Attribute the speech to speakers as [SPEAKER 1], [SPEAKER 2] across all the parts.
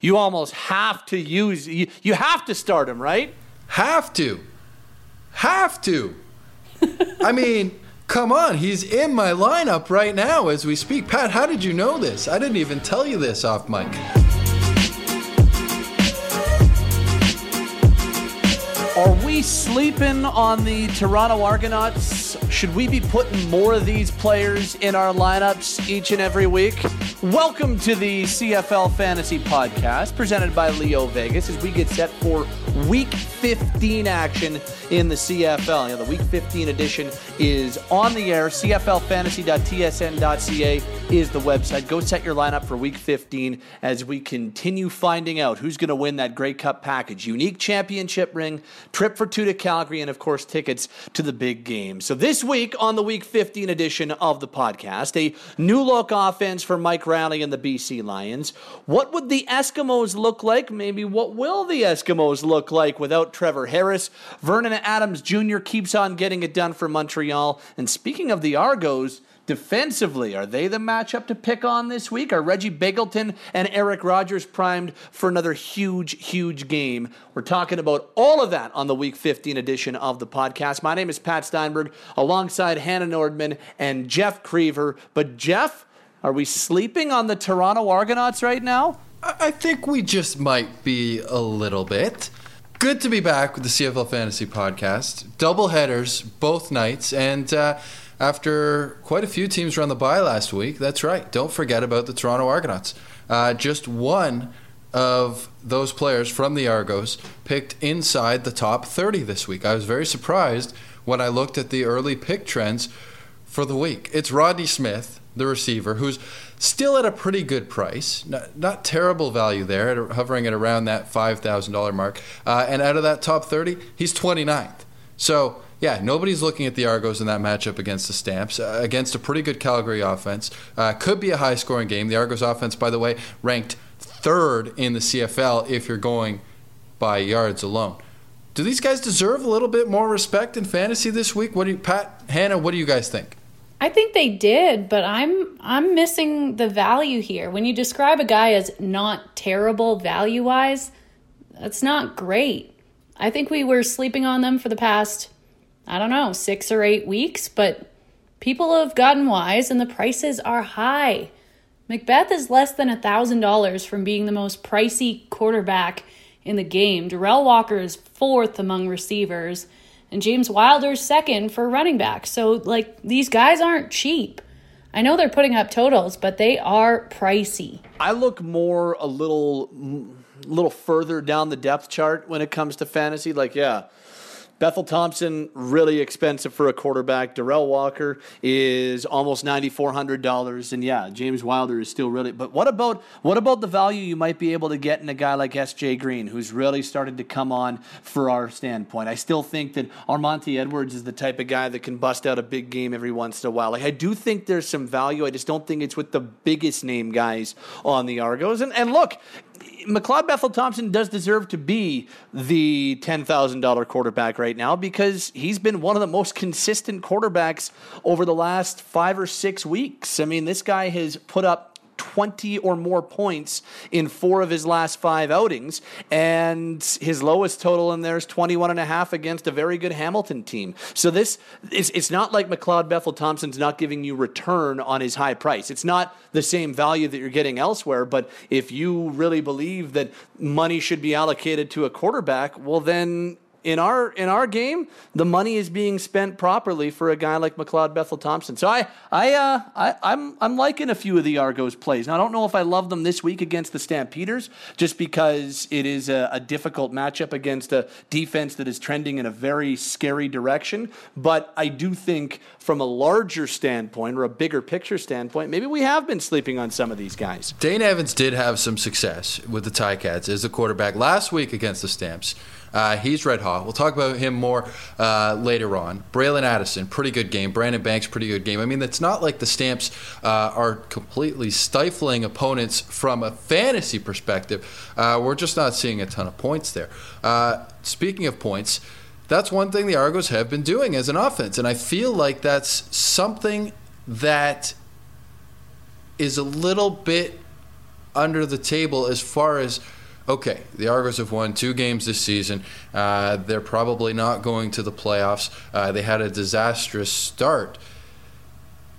[SPEAKER 1] You almost have to use you, you have to start him, right?
[SPEAKER 2] Have to. Have to. I mean, come on, he's in my lineup right now as we speak. Pat, how did you know this? I didn't even tell you this off mic.
[SPEAKER 1] Are we sleeping on the Toronto Argonauts? Should we be putting more of these players in our lineups each and every week? Welcome to the CFL Fantasy Podcast presented by Leo Vegas as we get set for week 15 action in the CFL. You the week 15 edition is on the air. CFLfantasy.tsn.ca is the website. Go set your lineup for week 15 as we continue finding out who's going to win that Grey Cup package. Unique championship ring, trip for two to Calgary, and of course, tickets to the big game. So this week on the week 15 edition of the podcast, a new look offense for Mike Reilly and the BC Lions. What would the Eskimos look like? Maybe what will the Eskimos look like without Trevor Harris? Vernon Adams Jr. keeps on getting it done for Montreal. And speaking of the Argos, Defensively, are they the matchup to pick on this week? Are Reggie Begelton and Eric Rogers primed for another huge, huge game? We're talking about all of that on the Week 15 edition of the podcast. My name is Pat Steinberg, alongside Hannah Nordman and Jeff Creever. But, Jeff, are we sleeping on the Toronto Argonauts right now?
[SPEAKER 2] I think we just might be a little bit. Good to be back with the CFL Fantasy Podcast. Double headers both nights, and uh, after quite a few teams run the bye last week, that's right. Don't forget about the Toronto Argonauts. Uh, just one of those players from the Argos picked inside the top 30 this week. I was very surprised when I looked at the early pick trends for the week. It's Rodney Smith, the receiver, who's still at a pretty good price, not, not terrible value there, hovering at around that $5,000 mark. Uh, and out of that top 30, he's 29th. So, yeah, nobody's looking at the Argos in that matchup against the Stamps, uh, against a pretty good Calgary offense. Uh, could be a high scoring game. The Argos offense, by the way, ranked third in the CFL if you're going by yards alone. Do these guys deserve a little bit more respect in fantasy this week? What do you, Pat, Hannah, what do you guys think?
[SPEAKER 3] I think they did, but I'm I'm missing the value here. When you describe a guy as not terrible value-wise, that's not great. I think we were sleeping on them for the past I don't know, 6 or 8 weeks, but people have gotten wise and the prices are high. Macbeth is less than $1,000 from being the most pricey quarterback in the game. Derel Walker is fourth among receivers and James Wilder's second for running back. So, like, these guys aren't cheap. I know they're putting up totals, but they are pricey.
[SPEAKER 1] I look more a little, little further down the depth chart when it comes to fantasy. Like, yeah, Bethel Thompson, really expensive for a quarterback. Derel Walker is almost ninety four hundred dollars, and yeah, James Wilder is still really. But what about what about the value you might be able to get in a guy like S.J. Green, who's really started to come on for our standpoint? I still think that Armanti Edwards is the type of guy that can bust out a big game every once in a while. Like I do think there's some value. I just don't think it's with the biggest name guys on the Argos. And and look, McLeod Bethel Thompson does deserve to be the $10,000 quarterback right now because he's been one of the most consistent quarterbacks over the last five or six weeks. I mean, this guy has put up 20 or more points in four of his last five outings. And his lowest total in there is 21 and a half against a very good Hamilton team. So this is, it's not like McLeod Bethel Thompson's not giving you return on his high price. It's not the same value that you're getting elsewhere. But if you really believe that money should be allocated to a quarterback, well, then in our in our game, the money is being spent properly for a guy like McLeod Bethel Thompson. So I I uh I, I'm I'm liking a few of the Argos plays. Now I don't know if I love them this week against the Stampeders, just because it is a, a difficult matchup against a defense that is trending in a very scary direction. But I do think from a larger standpoint or a bigger picture standpoint, maybe we have been sleeping on some of these guys.
[SPEAKER 2] Dane Evans did have some success with the Ticats as a quarterback last week against the Stamps. Uh, he's red hot. We'll talk about him more uh, later on. Braylon Addison, pretty good game. Brandon Banks, pretty good game. I mean, it's not like the Stamps uh, are completely stifling opponents from a fantasy perspective. Uh, we're just not seeing a ton of points there. Uh, speaking of points, that's one thing the Argos have been doing as an offense, and I feel like that's something that is a little bit under the table as far as okay, the Argos have won two games this season. Uh, they're probably not going to the playoffs. Uh, they had a disastrous start.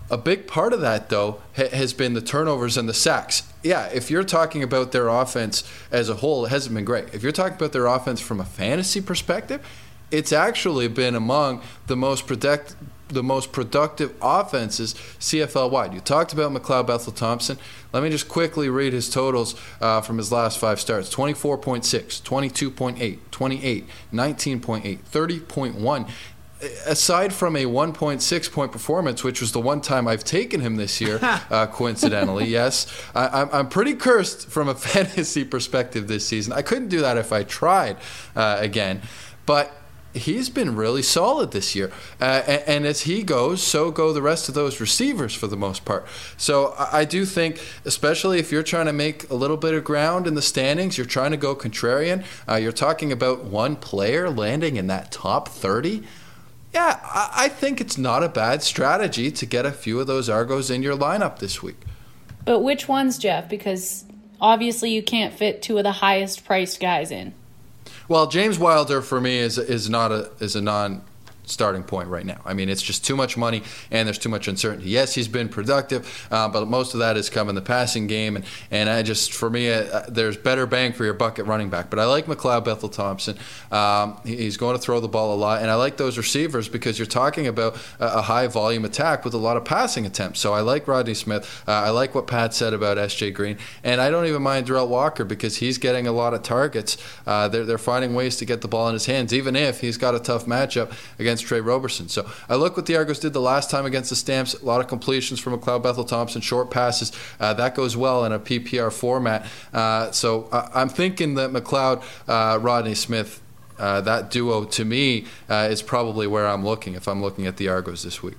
[SPEAKER 2] A big part of that, though, ha- has been the turnovers and the sacks. Yeah, if you're talking about their offense as a whole, it hasn't been great. If you're talking about their offense from a fantasy perspective, it's actually been among the most protect, the most productive offenses CFL wide. You talked about McLeod Bethel Thompson. Let me just quickly read his totals uh, from his last five starts 24.6, 22.8, 28, 19.8, 30.1 aside from a 1.6 point performance, which was the one time I've taken him this year, uh, coincidentally, yes, I, am pretty cursed from a fantasy perspective this season. I couldn't do that if I tried uh, again, but he's been really solid this year. Uh, and, and, as he goes, so go the rest of those receivers for the most part. So I, I, do think, especially if you're trying to make a little bit of ground in the standings, you're trying to go contrarian, uh, you're talking about one player landing in that top 30. Yeah, I, I think it's not a bad strategy to get a few of those Argos in your lineup this week.
[SPEAKER 3] But which ones, Jeff? Because obviously you can't fit two of the highest priced guys in.
[SPEAKER 2] Well, James Wilder for me is is not a is a non starting point right now. I mean, it's just too much money and there's too much uncertainty. Yes, he's been productive, uh, but most of that has come in the passing game. And, and I just, for me, uh, there's better bang for your buck at running back. But I like McLeod Bethel Thompson. Um, he's going to throw the ball a lot. And I like those receivers because you're talking about a, a high volume attack with a lot of passing attempts. So I like Rodney Smith. Uh, I like what Pat said about SJ Green. And I don't even mind Derel Walker because he's getting a lot of targets. Uh, they're, they're finding ways to get the ball in his hands, even if he's got a tough matchup against against Tre Roberson. So I look what the Argos did the last time against the Stamps. A lot of completions from McLeod Bethel Thompson, short passes. Uh, that goes well in a PPR format. Uh, so I- am thinking that McLeod, uh, Rodney Smith, uh, that duo to me uh, is probably where I'm looking if I'm looking at the Argos this week.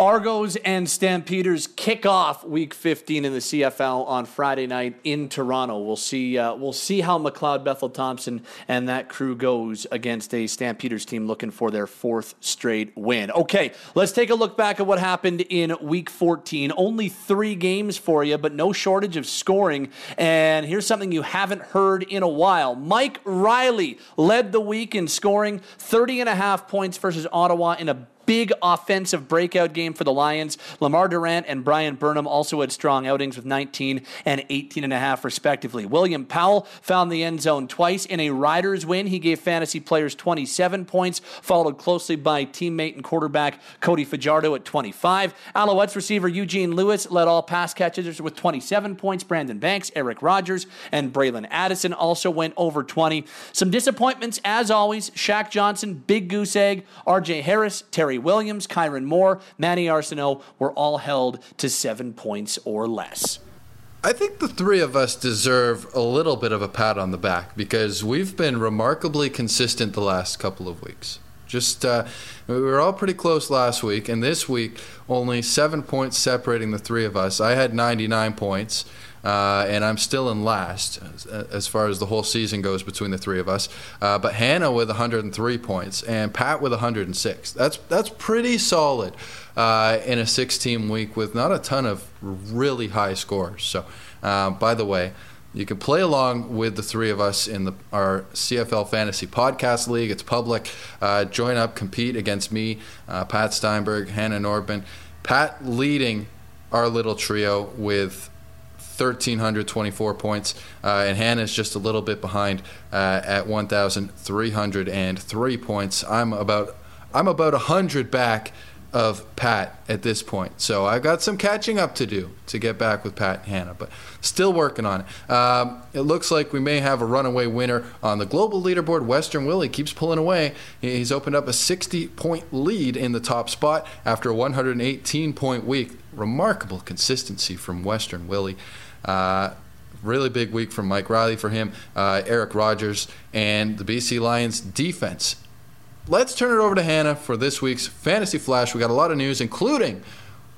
[SPEAKER 1] Argos and Stampeders kick off Week 15 in the CFL on Friday night in Toronto. We'll see. Uh, we'll see how McLeod Bethel Thompson and that crew goes against a Stampeders team looking for their fourth straight win. Okay, let's take a look back at what happened in Week 14. Only three games for you, but no shortage of scoring. And here's something you haven't heard in a while: Mike Reilly led the week in scoring, 30 and a half points versus Ottawa in a big offensive breakout game for the Lions. Lemar Durant and Bryan Burnham also had strong outings with 19 and 18 and a half respectively. William Powell found the end zone twice in a Riders win. He gave fantasy players 27 points, followed closely by teammate and quarterback Cody Fajardo at 25. Alouettes receiver Eugene Lewis led all pass catchers with 27 points. Brandon Banks, Eric Rogers, and Braylon Addison also went over 20. Some disappointments, as always. Shaq Johnson, Big Goose Egg, RJ Harris, Terry Williams, Kyran Moore, Manny Arceneaux were all held to seven points or less.
[SPEAKER 2] I think the three of us deserve a little bit of a pat on the back because we've been remarkably consistent the last couple of weeks. Just uh, we were all pretty close last week, and this week only seven points separating the three of us. I had 99 points uh, and I'm still in last as far as the whole season goes between the three of us. Uh, but Hannah with 103 points and Pat with 106. That's that's pretty solid uh, in a six-team week with not a ton of really high scores. So, uh, by the way. You can play along with the three of us in the, our CFL Fantasy Podcast League. It's public. Uh, join up, compete against me, uh, Pat Steinberg, Hannah Nordman. Pat leading our little trio with 1,324 points, uh, and Hannah's just a little bit behind uh, at 1,303 points. I'm about I'm about 100 back of Pat at this point. So I've got some catching up to do to get back with Pat and Hannah, but still working on it. Um, it looks like we may have a runaway winner on the global leaderboard. Western Willie keeps pulling away. He's opened up a 60 point lead in the top spot after a 118 point week. Remarkable consistency from Western Willie. Uh, really big week from Mike Reilly for him, uh, Eric Rogers, and the BC Lions defense. Let's turn it over to Hannah for this week's Fantasy Flash. We got a lot of news, including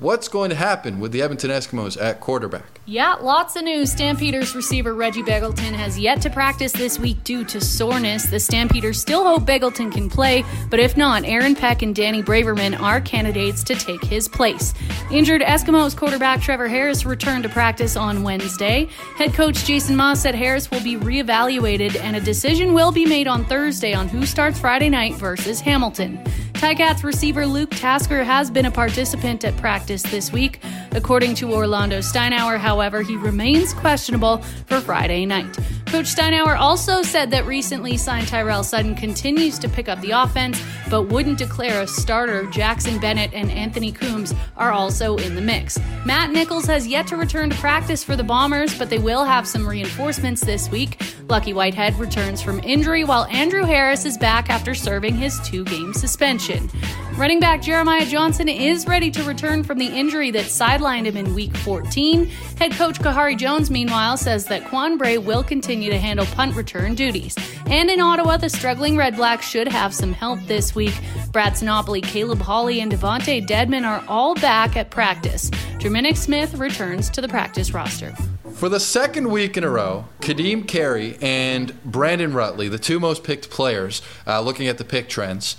[SPEAKER 2] What's going to happen with the Edmonton Eskimos at quarterback?
[SPEAKER 3] Yeah, lots of news. Stampeders receiver Reggie Begelton has yet to practice this week due to soreness. The Stampeders still hope Begelton can play, but if not, Aaron Peck and Danny Braverman are candidates to take his place. Injured Eskimos quarterback Trevor Harris returned to practice on Wednesday. Head coach Jason Maas said Harris will be reevaluated and a decision will be made on Thursday on who starts Friday night versus Hamilton. Ticats receiver Luke Tasker has been a participant at practice this week. According to Orlando Steinauer, however, he remains questionable for Friday night. Coach Steinauer also said that recently signed Tyrell Sutton continues to pick up the offense, but wouldn't declare a starter. Jackson Bennett and Anthony Coombs are also in the mix. Matt Nichols has yet to return to practice for the Bombers, but they will have some reinforcements this week. Lucky Whitehead returns from injury, while Andrew Harris is back after serving his two game suspension. Running back Jeremiah Johnson is ready to return from the injury that sidelined him in week 14. Head coach Kahari Jones, meanwhile, says that Quan Bray will continue to handle punt return duties. And in Ottawa, the struggling Red Blacks should have some help this week. Brad Sinopoli, Caleb Holley, and DeVonte Dedmon are all back at practice. Jerminic Smith returns to the practice roster.
[SPEAKER 2] For the second week in a row, Kadeem Carey and Brandon Rutley, the two most picked players, uh, looking at the pick trends,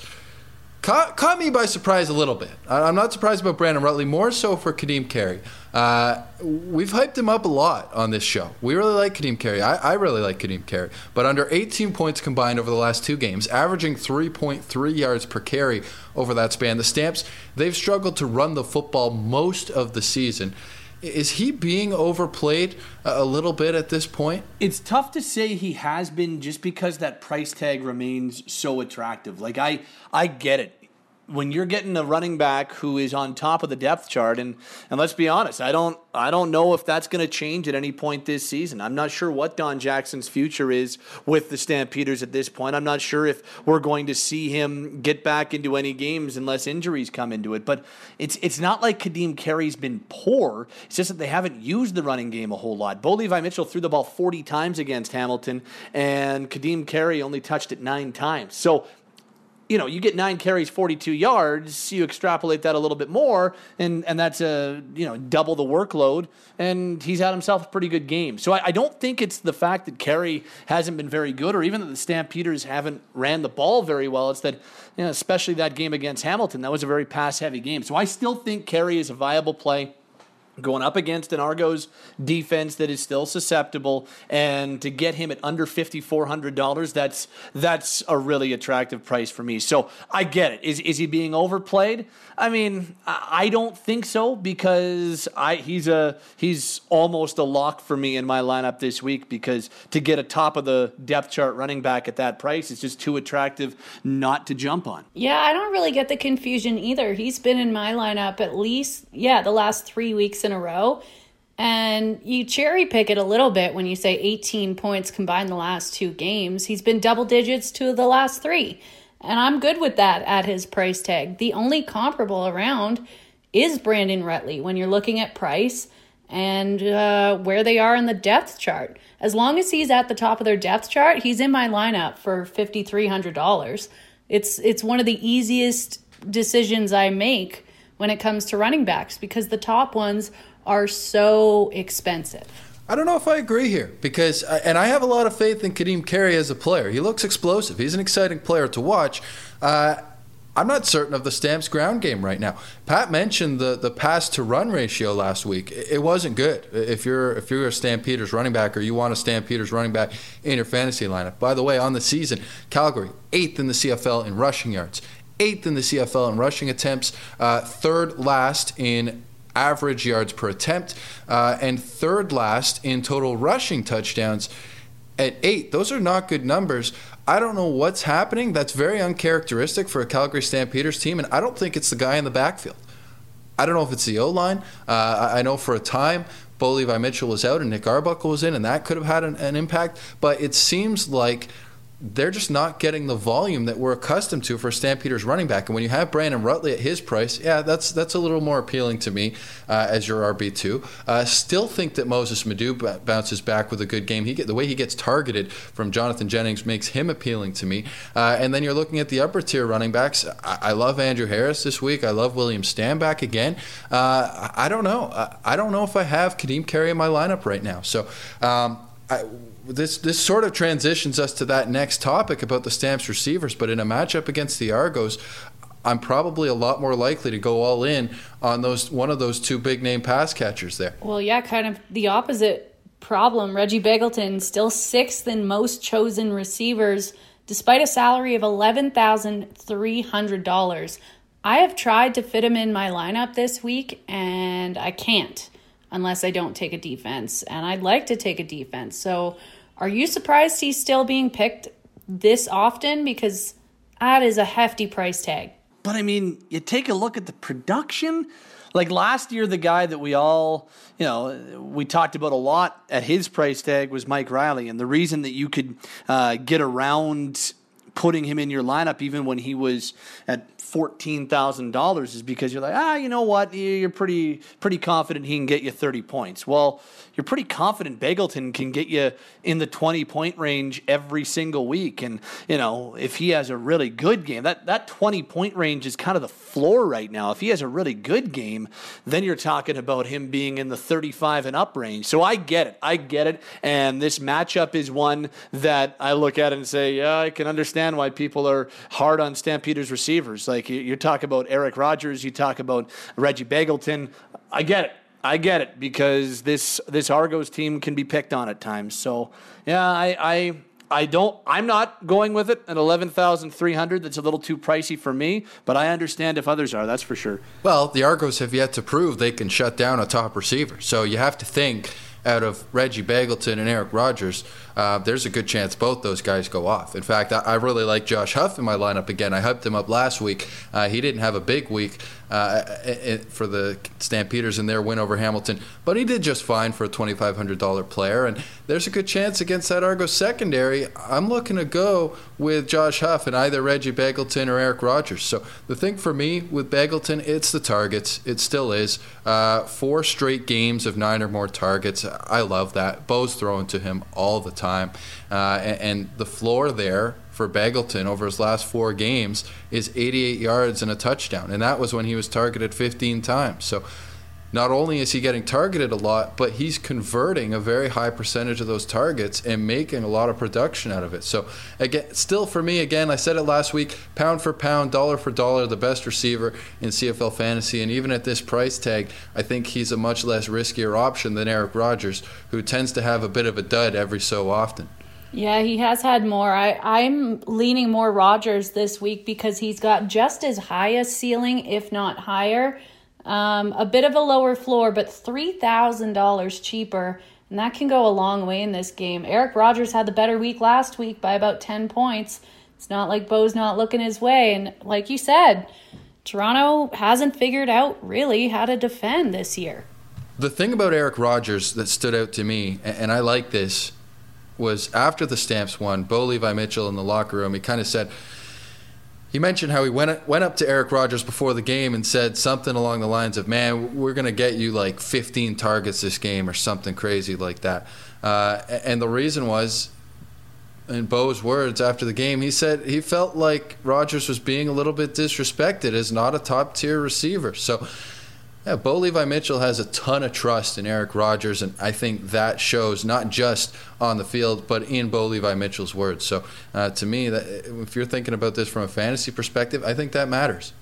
[SPEAKER 2] Caught, caught me by surprise a little bit. I'm not surprised about Brandon Rutley, more so for Kadeem Carey. Uh, we've hyped him up a lot on this show. We really like Kadeem Carey. I, I, really like Kadeem Carey. But under 18 points combined over the last two games, averaging 3.3 yards per carry over that span, the Stamps, they've struggled to run the football most of the season. Is he being overplayed a little bit at this point?
[SPEAKER 1] It's tough to say he has been just because that price tag remains so attractive. Like I I get it when you're getting a running back who is on top of the depth chart, and and let's be honest, I don't I don't know if that's going to change at any point this season. I'm not sure what Don Jackson's future is with the Stampeders at this point. I'm not sure if we're going to see him get back into any games unless injuries come into it. But it's it's not like Kadeem Carey's been poor. It's just that they haven't used the running game a whole lot. Bo Levi Mitchell threw the ball 40 times against Hamilton, and Kadeem Carey only touched it nine times. So you know, you get nine carries, 42 yards, you extrapolate that a little bit more, and, and that's a, you know, double the workload, and he's had himself a pretty good game. So I, I don't think it's the fact that Carey hasn't been very good or even that the Stampeders haven't ran the ball very well. It's that, you know, especially that game against Hamilton, that was a very pass heavy game. So I still think Carey is a viable play going up against an Argos defense that is still susceptible, and to get him at under fifty four hundred dollars, that's that's a really attractive price for me. So I get it. Is is he being overplayed? I mean, I don't think so because I he's a he's almost a lock for me in my lineup this week because to get a top of the depth chart running back at that price is just too attractive not to jump on.
[SPEAKER 3] Yeah, I don't really get the confusion either. He's been in my lineup at least yeah the last three weeks in a row. And you cherry pick it a little bit when you say 18 points combined the last two games. He's been double digits to the last three. And I'm good with that at his price tag. The only comparable around is Brandon Rutley when you're looking at price and uh, where they are in the depth chart. As long as he's at the top of their depth chart, he's in my lineup for fifty three hundred dollars. It's it's one of the easiest decisions I make when it comes to running backs because the top ones are so expensive.
[SPEAKER 2] I don't know if I agree here because, and I have a lot of faith in Kadeem Carey as a player. He looks explosive. He's an exciting player to watch. Uh, I'm not certain of the Stamps ground game right now. Pat mentioned the, the pass to run ratio last week. It wasn't good. If you're if you're a Stampeders running back or you want a Stampeders running back in your fantasy lineup. By the way, on the season, Calgary eighth in the CFL in rushing yards, eighth in the CFL in rushing attempts, uh, third last in average yards per attempt, uh, and third last in total rushing touchdowns at eight. Those are not good numbers. I don't know what's happening. That's very uncharacteristic for a Calgary Stampeders team, and I don't think it's the guy in the backfield. I don't know if it's the O line. Uh, I know for a time Bo Levi Mitchell was out and Nick Arbuckle was in, and that could have had an, an impact. But it seems like they're just not getting the volume that we're accustomed to for Stampeders running back. And when you have Brandon Rutley at his price, yeah, that's that's a little more appealing to me uh, as your RB two. Uh, still think that Mossis Madu b- bounces back with a good game. He get the way he gets targeted from Jonathan Jennings makes him appealing to me. Uh, and then you're looking at the upper tier running backs. I, I, love Andrew Harris this week. I love William Stanback again. Uh, I don't know. I, don't know if I have Kadeem Carey in my lineup right now. So. Um, I, this this sort of transitions us to that next topic about the Stamps receivers. But in a matchup against the Argos, I'm probably a lot more likely to go all in on those one of those two big name pass catchers there.
[SPEAKER 3] Well, yeah, kind of the opposite problem. Reggie Begelton still sixth in most chosen receivers, despite a salary of eleven thousand three hundred dollars. I have tried to fit him in my lineup this week, and I can't unless I don't take a defense. And I'd like to take a defense. So are you surprised he's still being picked this often? Because that is a hefty price tag.
[SPEAKER 1] But I mean, you take a look at the production. Like last year, the guy that we all, you know, we talked about a lot at his price tag was Mike Reilly. And the reason that you could uh, get around putting him in your lineup even when he was at $14,000 is because you're like, ah, you know what? You're pretty pretty confident he can get you 30 points. Well, you're pretty confident Begelton can get you in the 20 point range every single week. And, you know, if he has a really good game, that, that 20 point range is kind of the floor right now. If he has a really good game, then you're talking about him being in the 35 and up range. So I get it. I get it. And this matchup is one that I look at and say, yeah, I can understand why people are hard on Stampeders receivers. Like you, you talk about Eric Rogers, you talk about Reggie Begelton. I get it. I get it because this this Argos team can be picked on at times. So yeah, I I, I don't. I'm not going with it at eleven thousand three hundred. That's a little too pricey for me, but I understand if others are. That's for sure.
[SPEAKER 2] Well, the Argos have yet to prove they can shut down a top receiver. So you have to think out of Reggie Begelton and Eric Rogers, uh, there's a good chance both those guys go off. In fact, I, I, really like Josh Huff in my lineup again. I hyped him up last week. Uh, he didn't have a big week uh, for the Stampeders in their win over Hamilton, but he did just fine for a $2,500 player. And there's a good chance against that Argos secondary. I'm looking to go with Josh Huff and either Reggie Begelton or Eric Rogers. So the thing for me with Begelton, it's the targets. It still is. Uh, four straight games of nine or more targets. I love that. Bo's throwing to him all the time. Uh, and, and the floor there for Begelton over his last four games is 88 yards and a touchdown. And that was when he was targeted 15 times. So not only is he getting targeted a lot, but he's converting a very high percentage of those targets and making a lot of production out of it. So again, still for me, again, I said it last week, pound for pound, dollar for dollar, the best receiver in CFL fantasy. And even at this price tag, I think he's a much less riskier option than Eric Rogers, who tends to have a bit of a dud every so often.
[SPEAKER 3] Yeah, he has had more. I, I'm leaning more Rogers this week because he's got just as high a ceiling, if not higher. Um, a bit of a lower floor, but $3,000 cheaper. And that can go a long way in this game. Eric Rogers had the better week last week by about 10 points. It's not like Bo's not looking his way. And like you said, Toronto hasn't figured out really how to defend this year.
[SPEAKER 2] The thing about Eric Rogers that stood out to me, and I like this, was after the Stamps won, Bo Levi Mitchell in the locker room, he kind of said, he mentioned how he went went up to Eric Rogers before the game and said something along the lines of, "Man, we're going to get you like 15 targets this game or something crazy like that." Uh, and the reason was, in Bo's words after the game, he said he felt like Rogers was being a little bit disrespected as not a top tier receiver. So yeah, Bo Levi Mitchell has a ton of trust in Eric Rogers, and I think that shows not just on the field, but in Bo Levi Mitchell's words. So, uh, to me, that, if you're thinking about this from a fantasy perspective, I think that matters.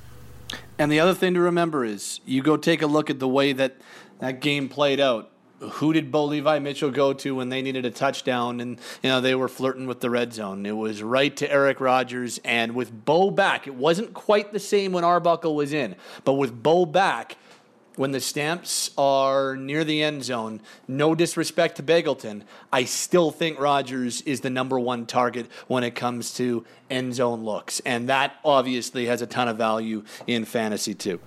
[SPEAKER 1] And the other thing to remember is you go take a look at the way that that game played out. Who did Bo Levi Mitchell go to when they needed a touchdown and you know they were flirting with the red zone? It was right to Eric Rogers, and with Bo back, it wasn't quite the same when Arbuckle was in, but with Bo back when the stamps are near the end zone, no disrespect to Begelton, I still think Rogers is the number one target when it comes to end zone looks. And that obviously has a ton of value in fantasy too.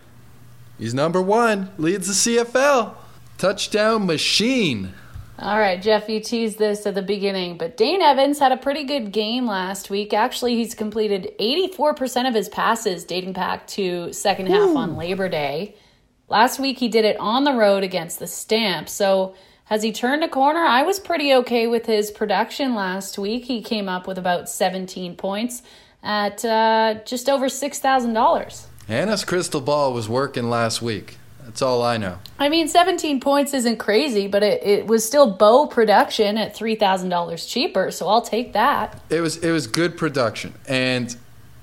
[SPEAKER 2] He's number one, leads the CFL. Touchdown machine.
[SPEAKER 3] All right, Jeff, you teased this at the beginning, but Dane Evans had a pretty good game last week. Actually, he's completed 84% of his passes dating back to second half Ooh. on Labor Day. Last week, he did it on the road against the Stamp. So, has he turned a corner? I was pretty okay with his production last week. He came up with about 17 points at uh, just over $6,000.
[SPEAKER 2] Hannah's crystal ball was working last week. That's all I know.
[SPEAKER 3] I mean, 17 points isn't crazy, but it, it was still bow production at $3,000 cheaper, so I'll take that.
[SPEAKER 2] It was it was good production, and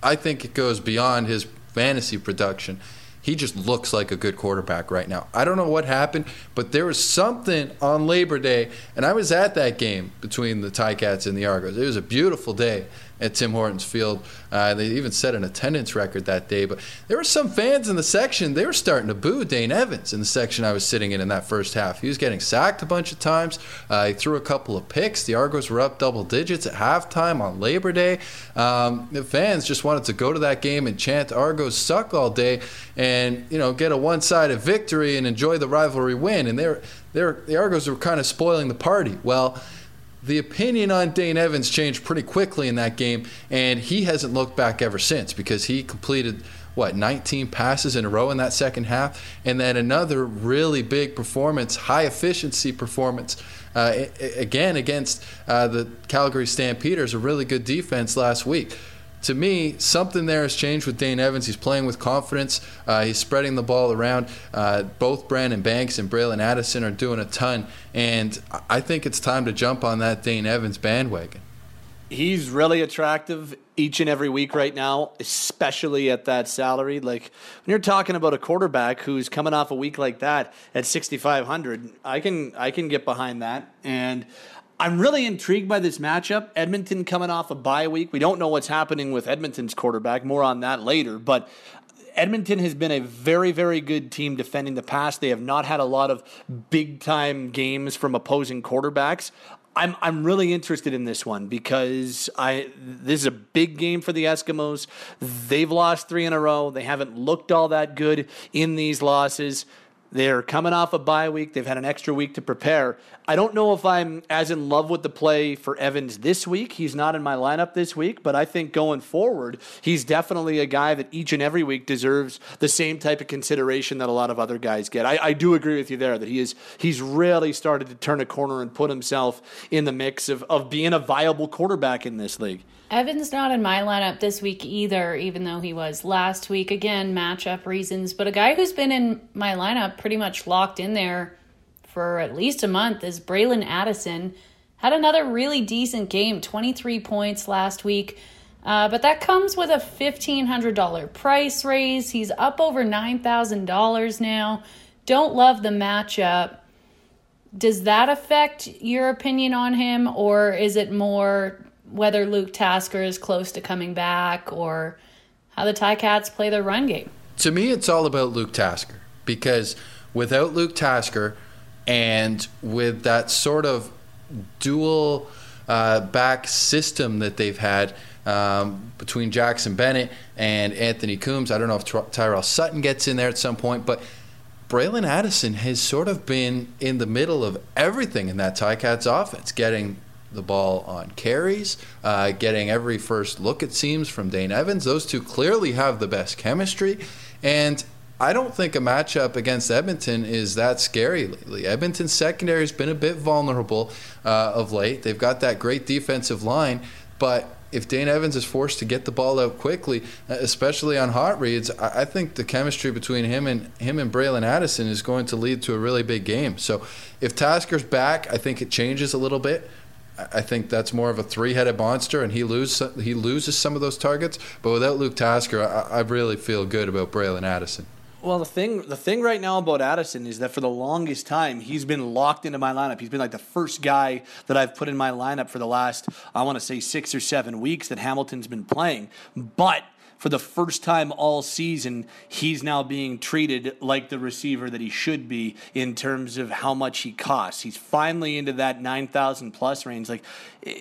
[SPEAKER 2] I think it goes beyond his fantasy production. He just looks like a good quarterback right now. I don't know what happened, but there was something on Labor Day, and I was at that game between the Ticats and the Argos. It was a beautiful day at Tim Hortons Field. Uh, they even set an attendance record that day. But there were some fans in the section, they were starting to boo Dane Evans in the section I was sitting in in that first half. He was getting sacked a bunch of times. Uh, he threw a couple of picks. The Argos were up double digits at halftime on Labor Day. Um, the fans just wanted to go to that game and chant Argos suck all day and, you know, get a one sided victory and enjoy the rivalry win. And they're, they're, the Argos were kind of spoiling the party. Well, the opinion on Dane Evans changed pretty quickly in that game, and he hasn't looked back ever since because he completed what 19 passes in a row in that second half, and then another really big performance, high efficiency performance. Uh, again against uh, the Calgary Stampeders, a really good defense last week to me, something there has changed with Dane Evans. He's playing with confidence. Uh, he's spreading the ball around. Uh, both Brandon Banks and Braylon Addison are doing a ton, and I think it's time to jump on that Dane Evans bandwagon.
[SPEAKER 1] He's really attractive each and every week right now, especially at that salary. Like when you're talking about a quarterback who's coming off a week like that at 6500, I can I can get behind that. And I'm really intrigued by this matchup. Edmonton coming off a bye week. We don't know what's happening with Edmonton's quarterback. More on that later. But Edmonton has been a very, very good team defending the pass. They have not had a lot of big time games from opposing quarterbacks. I'm I'm really interested in this one because I this is a big game for the Eskimos. They've lost three in a row. They haven't looked all that good in these losses. They're coming off a bye week. They've had an extra week to prepare. I don't know if I'm as in love with the play for Evans this week. He's not in my lineup this week, but I think going forward, he's definitely a guy that each and every week deserves the same type of consideration that a lot of other guys get. I, I do agree with you there that he is he's really started to turn a corner and put himself in the mix of, of being a viable quarterback in this league.
[SPEAKER 3] Evan's not in my lineup this week either, even though he was last week. Again, matchup reasons. But a guy who's been in my lineup pretty much locked in there for at least a month is Braylon Addison. Had another really decent game, 23 points last week. Uh, but that comes with a $1,500 price raise. He's up over $9,000 now. Don't love the matchup. Does that affect your opinion on him, or is it more whether Luke Tasker is close to coming back or how the Ticats play their run game.
[SPEAKER 2] To me, it's all about Luke Tasker because without Luke Tasker and with that sort of dual uh, back system that they've had um, between Jackson Bennett and Anthony Coombs, I don't know if Tyrell Sutton gets in there at some point, but Braylon Addison has sort of been in the middle of everything in that Ticats offense, getting the ball on carries, uh, getting every first look, it seems, from Dane Evans. Those two clearly have the best chemistry. And I don't think a matchup against Edmonton is that scary lately. Edmonton's secondary has been a bit vulnerable uh, of late. They've got that great defensive line, but if Dane Evans is forced to get the ball out quickly, uh, especially on hot reads, I think the chemistry between him and him and Braylon Addison is going to lead to a really big game. So if Tasker's back, I think it changes a little bit. I think that's more of a three-headed monster, and he loses he loses some of those targets. But without Luke Tasker, I, I really feel good about Braylon Addison.
[SPEAKER 1] Well, the thing the thing right now about Addison is that for the longest time he's been locked into my lineup. He's been like the first guy that I've put in my lineup for the last I want to say six or seven weeks that Hamilton's been playing, but for the first time all season, he's now being treated like the receiver that he should be in terms of how much he costs. He's finally into that 9,000 plus range. Like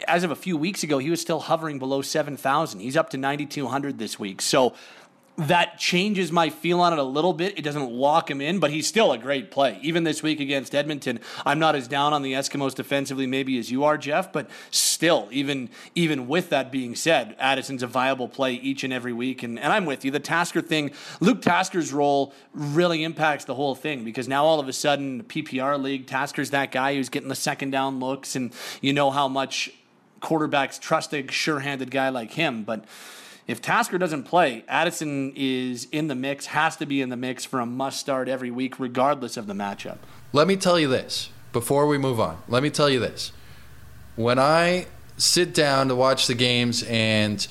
[SPEAKER 1] as of a few weeks ago, he was still hovering below 7,000. He's up to 9,200 this week. So that changes my feel on it a little bit. It doesn't lock him in, but he's still a great play. Even this week against Edmonton, I'm not as down on the Eskimos defensively maybe as you are, Jeff, but still, even even with that being said, Addison's a viable play each and every week. And, and I'm with you. The Tasker thing, Luke Tasker's role really impacts the whole thing because now all of a sudden, PPR league, Tasker's that guy who's getting the second down looks, and you know how much quarterbacks trust a sure-handed guy like him, but if Tasker doesn't play, Addison is in the mix, has to be in the mix for a must start every week, regardless of the matchup.
[SPEAKER 2] Let me tell you this before we move on. Let me tell you this. When I sit down to watch the games and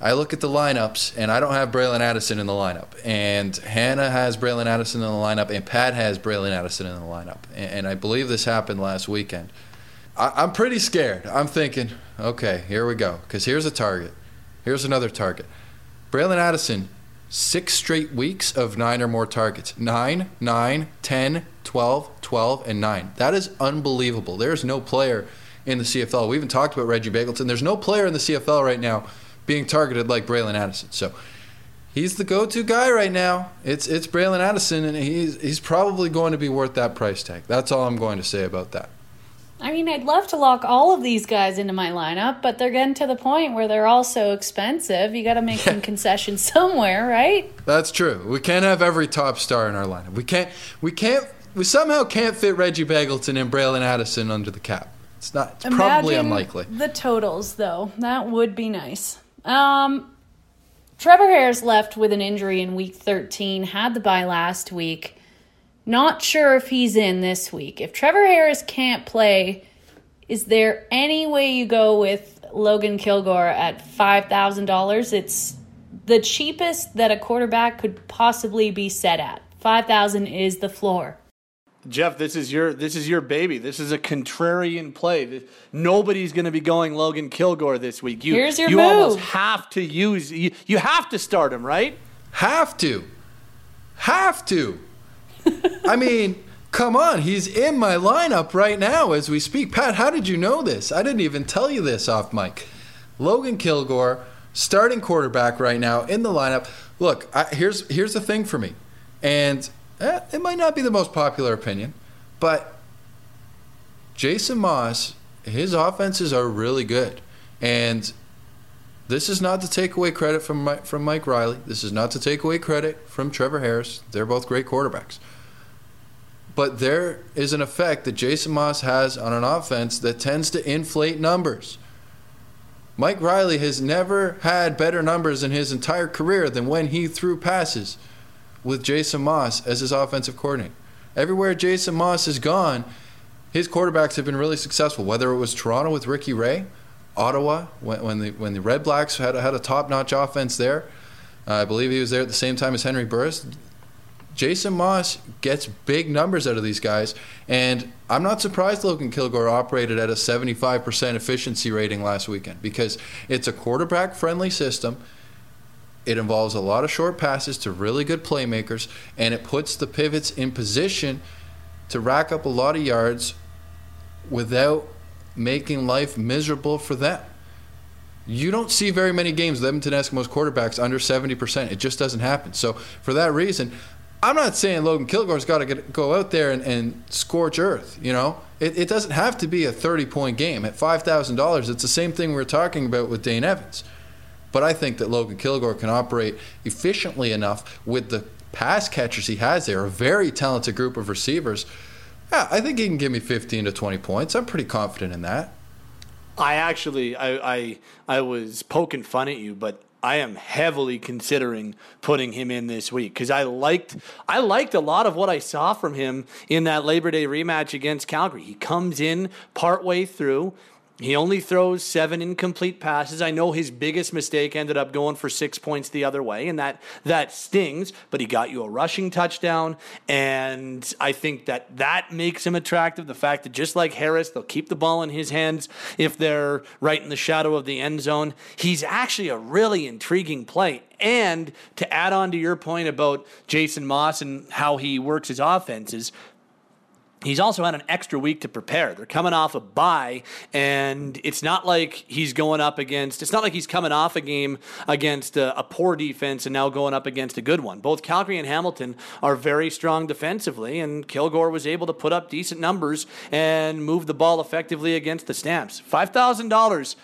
[SPEAKER 2] I look at the lineups, and I don't have Braylon Addison in the lineup, and Hannah has Braylon Addison in the lineup, and Pat has Braylon Addison in the lineup, and, I believe this happened last weekend. I, am pretty scared. I'm thinking, okay, here we go, because here's a target. Here's another target. Braylon Addison, six straight weeks of nine or more targets. Nine, nine, 10, 12, 12, and nine. That is unbelievable. There's no player in the CFL. We even talked about Reggie Begelton. There's no player in the CFL right now being targeted like Braylon Addison. So he's the go-to guy right now. It's it's Braylon Addison, and he's he's probably going to be worth that price tag. That's all I'm going to say about that.
[SPEAKER 3] I mean, I'd love to lock all of these guys into my lineup, but they're getting to the point where they're all so expensive. You got to make some concessions somewhere, right?
[SPEAKER 2] That's true. We can't have every top star in our lineup. We can't. We can't. We somehow can't fit Reggie Begelton and Braylon Addison under the cap. It's not. It's
[SPEAKER 3] Imagine
[SPEAKER 2] probably unlikely.
[SPEAKER 3] The totals, though, that would be nice. Um, Trevor Harris left with an injury in Week 13. Had the bye last week. Not sure if he's in this week. If Trevor Harris can't play, is there any way you go with Logan Kilgore at $5,000? It's the cheapest that a quarterback could possibly be set at. 5000 is the floor.
[SPEAKER 1] Jeff, this is your this is your baby. This is a contrarian play. Nobody's going to be going Logan Kilgore this week.
[SPEAKER 3] You, Here's your
[SPEAKER 1] you
[SPEAKER 3] move.
[SPEAKER 1] almost have to use you, you have to start him, right?
[SPEAKER 2] Have to. Have to. I mean, come on, he's in my lineup right now as we speak. Pat, how did you know this? I didn't even tell you this off mic. Logan Kilgore, starting quarterback right now in the lineup. Look, I, here's here's the thing for me, and eh, it might not be the most popular opinion, but Jason Maas, his offenses are really good, and this is not to take away credit from from Mike Reilly. This is not to take away credit from Trevor Harris. They're both great quarterbacks. But there is an effect that Jason Maas has on an offense that tends to inflate numbers. Mike Reilly has never had better numbers in his entire career than when he threw passes with Jason Maas as his offensive coordinator. Everywhere Jason Maas has gone, his quarterbacks have been really successful, whether it was Toronto with Ricky Ray, Ottawa when, when the when the Red Blacks had had a top notch offense there. Uh, I believe he was there at the same time as Henry Burris. Jason Maas gets big numbers out of these guys, and I'm not surprised Logan Kilgore operated at a 75% efficiency rating last weekend because it's a quarterback friendly system. It involves a lot of short passes to really good playmakers, and it puts the pivots in position to rack up a lot of yards without making life miserable for them. You don't see very many games Edmonton Eskimos quarterbacks under 70%. It just doesn't happen. So, for that reason, I'm not saying Logan Kilgore's got to go out there and, and scorch earth. You know, it, it, doesn't have to be a 30 point game at five thousand dollars. It's the same thing we were talking about with Dane Evans. But I think that Logan Kilgore can operate efficiently enough with the pass catchers he has there, a very talented group of receivers. Yeah, I think he can give me 15 to 20 points. I'm pretty confident in that.
[SPEAKER 1] I actually, I, I, I was poking fun at you, but I am heavily considering putting him in this week because I liked I liked a lot of what I saw from him in that Labor Day rematch against Calgary. He comes in partway through. He only throws seven incomplete passes. I know his biggest mistake ended up going for six points the other way, and that that stings. But he got you a rushing touchdown, and I think that that makes him attractive. The fact that just like Harris, they'll keep the ball in his hands if they're right in the shadow of the end zone. He's actually a really intriguing play. And to add on to your point about Jason Maas and how he works his offenses, he's also had an extra week to prepare. They're coming off a bye, and it's not like he's going up against. It's not like he's coming off a game against a, a, poor defense and now going up against a good one. Both Calgary and Hamilton are very strong defensively, and Kilgore was able to put up decent numbers and move the ball effectively against the Stamps. Five thousand dollars.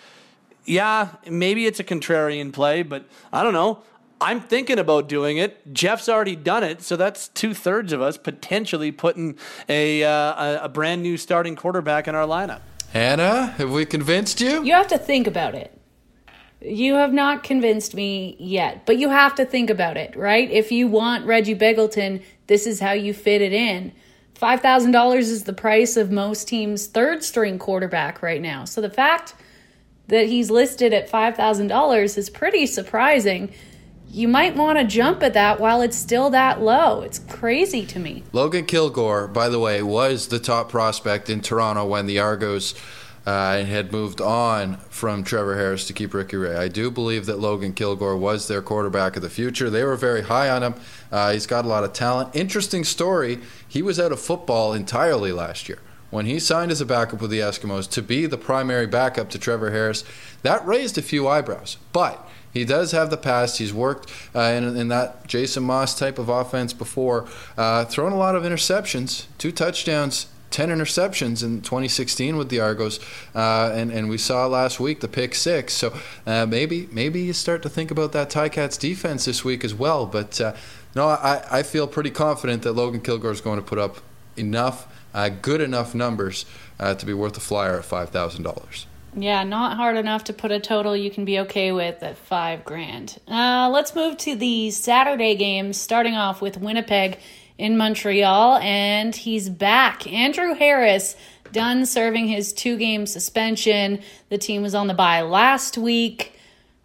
[SPEAKER 1] Yeah, maybe it's a contrarian play, but I don't know. I'm thinking about doing it. Jeff's already done it, so that's two thirds of us potentially putting a, uh, a brand new starting quarterback in our lineup.
[SPEAKER 2] Hannah, have we convinced you?
[SPEAKER 3] You have to think about it. You have not convinced me yet, but you have to think about it, right? If you want Reggie Begelton, this is how you fit it in. $5,000 is the price of most teams' third string quarterback right now. So the fact that he's listed at $5,000 is pretty surprising you might want to jump at that while it's still that low. It's crazy to me.
[SPEAKER 2] Logan Kilgore, by the way, was the top prospect in Toronto when the Argos uh, had moved on from Trevor Harris to keep Ricky Ray. I do believe that Logan Kilgore was their quarterback of the future. They were very high on him. Uh, he's got a lot of talent. Interesting story. He was out of football entirely last year when he signed as a backup with the Eskimos to be the primary backup to Trevor Harris. That raised a few eyebrows, but he does have the past. He's worked uh, in, in, that Jason Maas type of offense before, uh, thrown a lot of interceptions, two touchdowns. 10 interceptions in 2016 with the Argos, uh, and, and we saw last week the pick six. So uh, maybe maybe you start to think about that Ticats defense this week as well. But uh, no, I, I feel pretty confident that Logan Kilgore is going to put up enough, uh, good enough numbers to be worth a flyer at $5,000.
[SPEAKER 3] Yeah, not hard enough to put a total you can be okay with at five grand. Uh, let's move to the Saturday games, starting off with Winnipeg in Montreal, and he's back. Andrew Harris done serving his two game suspension. The team was on the bye last week.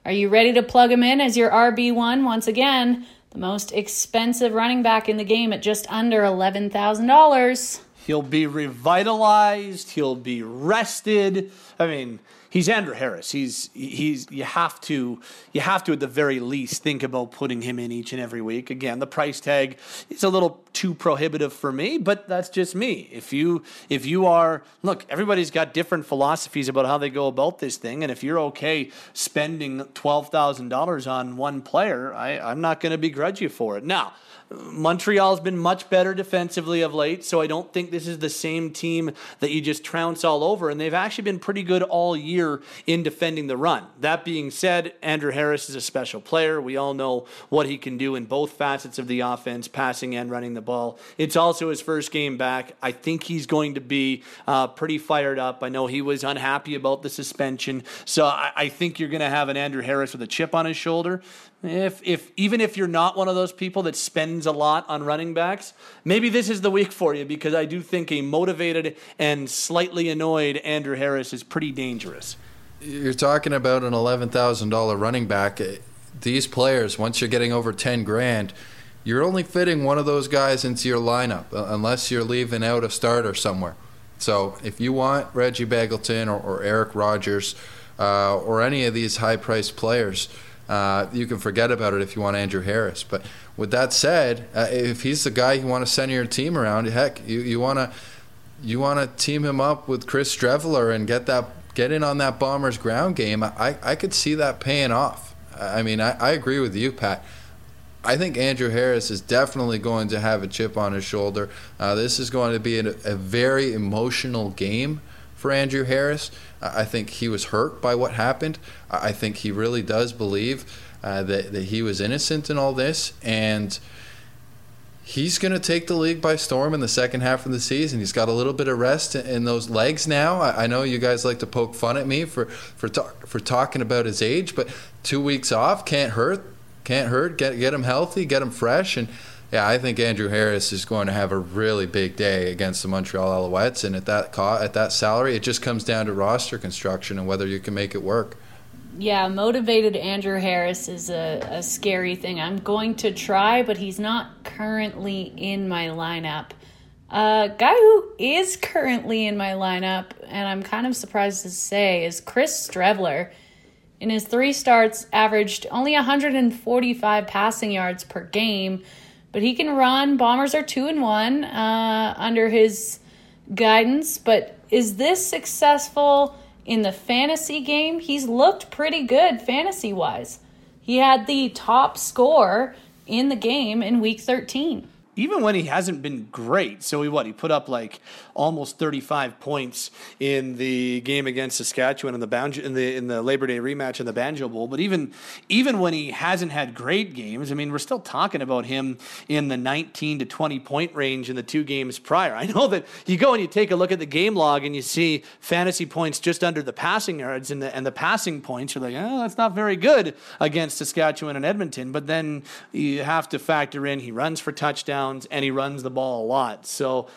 [SPEAKER 3] Are you ready to plug him in as your RB1 once again? The most expensive running back in the game at just under $11,000.
[SPEAKER 1] He'll be revitalized. He'll be rested. I mean, he's Andrew Harris. He's he's you have to you have to at the very least think about putting him in each and every week. Again, the price tag is a little too prohibitive for me, but that's just me. If you if you are look, everybody's got different philosophies about how they go about this thing, and if you're okay spending twelve thousand dollars on one player, I, I'm not going to begrudge you for it. Now. Montreal's been much better defensively of late, so I don't think this is the same team that you just trounce all over. And they've actually been pretty good all year in defending the run. That being said, Andrew Harris is a special player. We all know what he can do in both facets of the offense, passing and running the ball. It's also his first game back. I think he's going to be uh, pretty fired up. I know he was unhappy about the suspension, so I, I think you're going to have an Andrew Harris with a chip on his shoulder. If if even if you're not one of those people that spends a lot on running backs, maybe this is the week for you because I do think a motivated and slightly annoyed Andrew Harris is pretty dangerous.
[SPEAKER 2] You're talking about an eleven thousand dollar running back. These players, once you're getting over ten grand, you're only fitting one of those guys into your lineup uh, unless you're leaving out a starter somewhere. So if you want Reggie Begelton or, or Eric Rogers uh, or any of these high priced players uh, you can forget about it if you want Andrew Harris. But with that said, uh, if he's the guy you want to send your team around, heck, you, you want to you want to team him up with Chris Streveler and get that get in on that Bombers ground game. I, I could see that paying off. I mean, I, I agree with you, Pat. I think Andrew Harris is definitely going to have a chip on his shoulder. Uh, this is going to be a, a very emotional game for Andrew Harris. I think he was hurt by what happened. I think he really does believe uh, that, that he was innocent in all this. And he's going to take the league by storm in the second half of the season. He's got a little bit of rest in those legs now. I, know you guys like to poke fun at me for, for, for talking about his age, but two weeks off can't hurt. Can't hurt. Get, get him healthy, get him fresh. And yeah, I think Andrew Harris is going to have a really big day against the Montreal Alouettes, and at that co- at that salary, it just comes down to roster construction and whether you can make it work.
[SPEAKER 3] Yeah, motivated Andrew Harris is a, a scary thing. I'm going to try, but he's not currently in my lineup. A uh, guy who is currently in my lineup, and I'm kind of surprised to say, is Chris Streveler. In his three starts, averaged only 145 passing yards per game but he can run. Bombers are two and one uh, under his guidance, but is this successful in the fantasy game? He's looked pretty good fantasy wise. He had the top score in the game in week 13
[SPEAKER 1] even when he hasn't been great. So he what he put up like almost 35 points in the game against Saskatchewan in the in the in the Labor Day rematch in the Banjo Bowl. But even even when he hasn't had great games, I mean, we're still talking about him in the 19 to 20 point range in the two games prior. I know that you go and you take a look at the game log and you see fantasy points just under the passing yards and the and the passing points. You're like, oh, that's not very good against Saskatchewan and Edmonton. But then you have to factor in he runs for touchdowns and he runs the ball a lot. So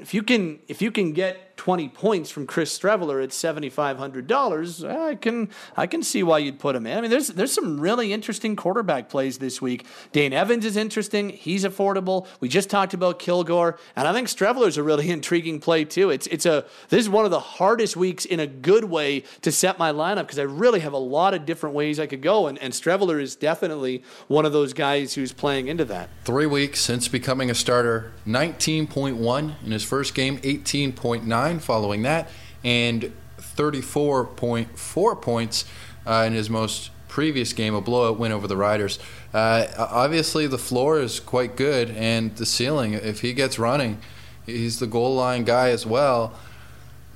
[SPEAKER 1] if you can if you can get 20 points from Chris Streveler at $7500, I can I can see why you'd put him in. I mean there's there's some really interesting quarterback plays this week. Dane Evans is interesting, he's affordable. We just talked about Kilgore, and I think Streveler's a really intriguing play too. It's it's a this is one of the hardest weeks in a good way to set my lineup because I really have a lot of different ways I could go and and Streveler is definitely one of those guys who's playing into that.
[SPEAKER 2] 3 weeks since becoming a starter, 19.1 in his first game, 18.9 following that, and 34.4 points uh, in his most previous game, a blowout win over the Riders. Uh, obviously, the floor is quite good, and the ceiling, if he gets running, he's the goal line guy as well.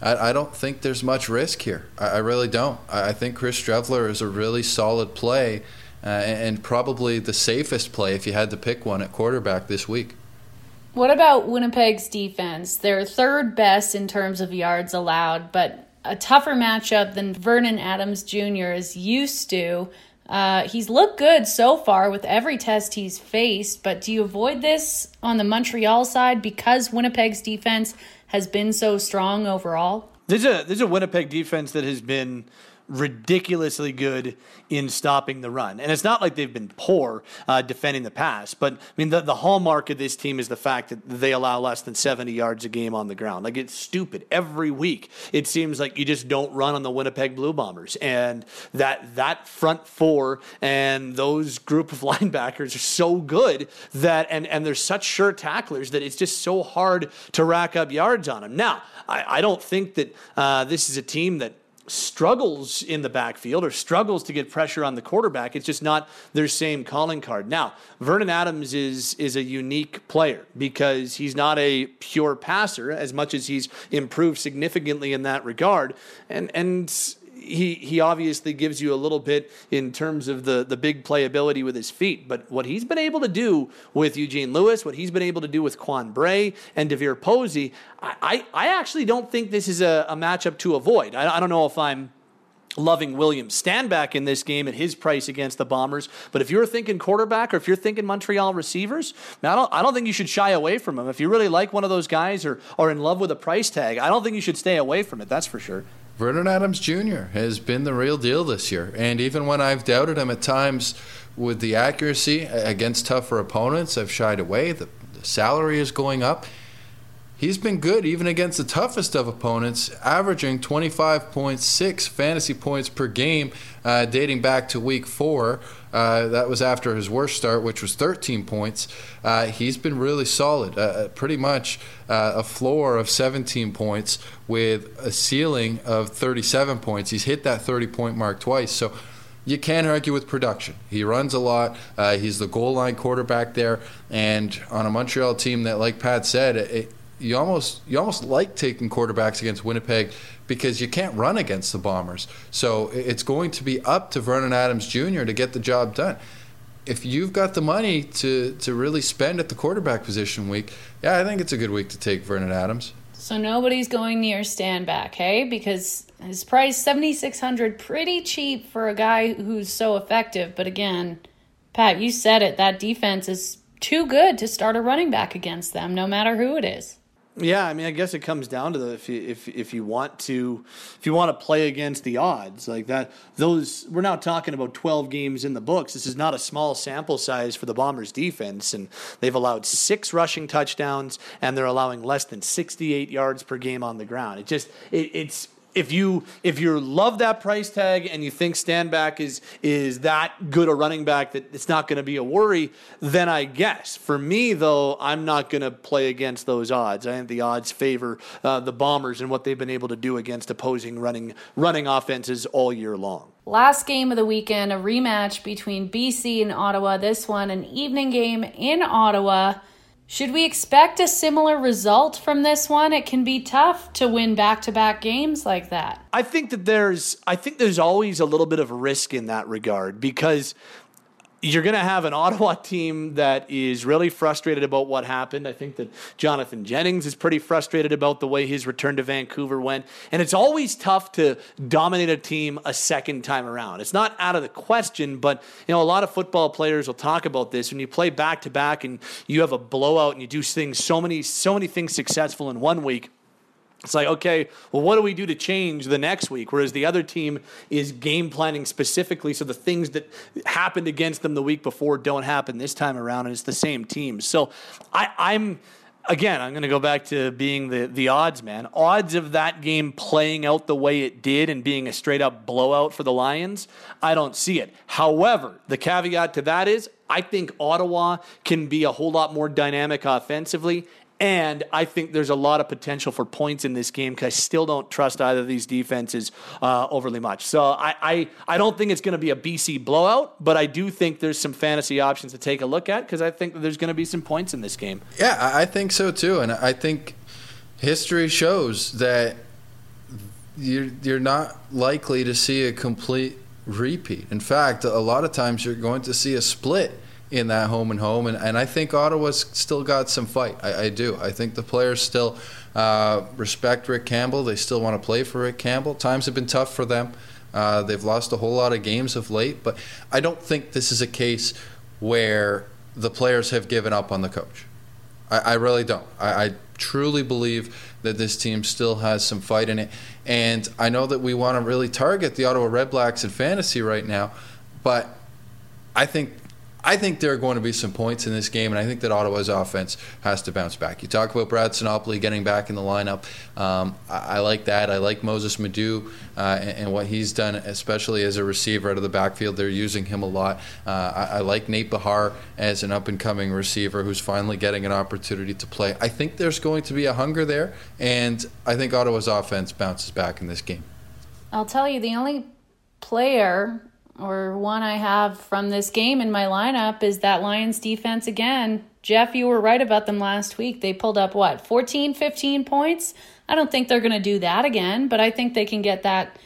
[SPEAKER 2] I, I don't think there's much risk here. I, I really don't. I, I, think Chris Streveler is a really solid play. Uh, and probably the safest play if you had to pick one at quarterback this week.
[SPEAKER 3] What about Winnipeg's defense? They're third best in terms of yards allowed, but a tougher matchup than Vernon Adams Jr. is used to. Uh, he's looked good so far with every test he's faced, but do you avoid this on the Montreal side because Winnipeg's defense has been so strong overall?
[SPEAKER 1] There's a there's a Winnipeg defense that has been ridiculously good in stopping the run. And it's not like they've been poor uh, defending the pass, but I mean, the, the hallmark of this team is the fact that they allow less than 70 yards a game on the ground. Like, it's stupid. Every week, it seems like you just don't run on the Winnipeg Blue Bombers. And that, that front four and those group of linebackers are so good that, and, and they're such sure tacklers that it's just so hard to rack up yards on them. Now, I, I don't think that uh, this is a team that struggles in the backfield or struggles to get pressure on the quarterback. It's just not their same calling card. Now, Vernon Adams is is a unique player because he's not a pure passer as much as he's improved significantly in that regard. And and he he obviously gives you a little bit in terms of the the big playability with his feet. But what he's been able to do with Eugene Lewis, what he's been able to do with Quan Bray and DeVier Posey, I, I, I actually don't think this is a, a matchup to avoid. I, I don't know if I'm loving William Stanback in this game at his price against the Bombers. But if you're thinking quarterback or if you're thinking Montreal receivers, I don't, I don't think you should shy away from him. If you really like one of those guys or are in love with a price tag, I don't think you should stay away from it. That's for sure.
[SPEAKER 2] Vernon Adams Jr. has been the real deal this year. And even when I've doubted him at times with the accuracy against tougher opponents, I've shied away. The, the salary is going up. He's been good even against the toughest of opponents, averaging 25.6 fantasy points per game uh, dating back to week four. Uh, that was after his worst start, which was 13 points. Uh, he's been really solid, uh, uh pretty much uh, a floor of 17 points with a ceiling of 37 points. He's hit that 30 point mark twice. So you can't argue with production. He runs a lot. Uh, he's the goal line quarterback there, and on a Montreal team that, like Pat said, it, you almost you almost like taking quarterbacks against Winnipeg because you can't run against the Bombers. So it's going to be up to Vernon Adams Jr. to get the job done. If you've got the money to to really spend at the quarterback position week, yeah, I think it's a good week to take Vernon Adams.
[SPEAKER 3] So nobody's going near Stanback, hey? Because his price seventy six hundred, pretty cheap for a guy who's so effective. But again, Pat, you said it. That defense is too good to start a running back against them, no matter who it is.
[SPEAKER 1] Yeah, I mean, I guess it comes down to the if you, if if you want to if you want to play against the odds like that. Those we're now talking about twelve games in the books. This is not a small sample size for the Bombers' defense, and they've allowed six rushing touchdowns, and they're allowing less than sixty eight yards per game on the ground. It just it, it's if you if you love that price tag and you think Stanback is is that good a running back that it's not going to be a worry, then I guess. For me though, I'm not going to play against those odds. I think the odds favor uh, the Bombers and what they've been able to do against opposing running running offenses all year long.
[SPEAKER 3] Last game of the weekend, a rematch between BC and Ottawa. This one, an evening game in Ottawa. Should we expect a similar result from this one? It can be tough to win back-to-back games like that.
[SPEAKER 1] I think that there's I think there's always a little bit of risk in that regard because you're going to have an Ottawa team that is really frustrated about what happened. I think that Jonathan Jennings is pretty frustrated about the way his return to Vancouver went. And it's always tough to dominate a team a second time around. It's not out of the question, but you know, a lot of football players will talk about this when you play back to back and you have a blowout and you do things so many so many things successful in one week it's like, okay, well, what do we do to change the next week? Whereas the other team is game planning specifically so the things that happened against them the week before don't happen this time around, and it's the same team. So I, I'm again, I'm going to go back to being the, the odds man. Odds of that game playing out the way it did and being a straight up blowout for the Lions, I don't see it. However, the caveat to that is I think Ottawa can be a whole lot more dynamic offensively and I think there's a lot of potential for points in this game because I still don't trust either of these defenses uh, overly much. So I, I, I don't think it's going to be a BC blowout, but I do think there's some fantasy options to take a look at because I think there's going to be some points in this game.
[SPEAKER 2] Yeah, I think so too. And I think history shows that you're, you're not likely to see a complete repeat. In fact, a lot of times you're going to see a split in that home and home. And, and I think Ottawa's still got some fight. I, I do. I think the players still uh, respect Rick Campbell. They still want to play for Rick Campbell. Times have been tough for them. Uh, they've lost a whole lot of games of late, but I don't think this is a case where the players have given up on the coach. I, I really don't. I, I truly believe that this team still has some fight in it. And I know that we want to really target the Ottawa Redblacks in fantasy right now, but I think I think there are going to be some points in this game, and I think that Ottawa's offense has to bounce back. You talk about Brad Sinopoli getting back in the lineup. Um, I, I, like that. I like Mossis Madu uh, and, and, what he's done, especially as a receiver out of the backfield. They're using him a lot. Uh, I, I, like Nate Behar as an up and coming receiver who's finally getting an opportunity to play. I think there's going to be a hunger there, and I think Ottawa's offense bounces back in this game.
[SPEAKER 3] I'll tell you, the only player or one I have from this game in my lineup is that Lions defense again. Jeff, you were right about them last week. They pulled up what, 14, 15 points? I don't think they're going to do that again, but I think they can get that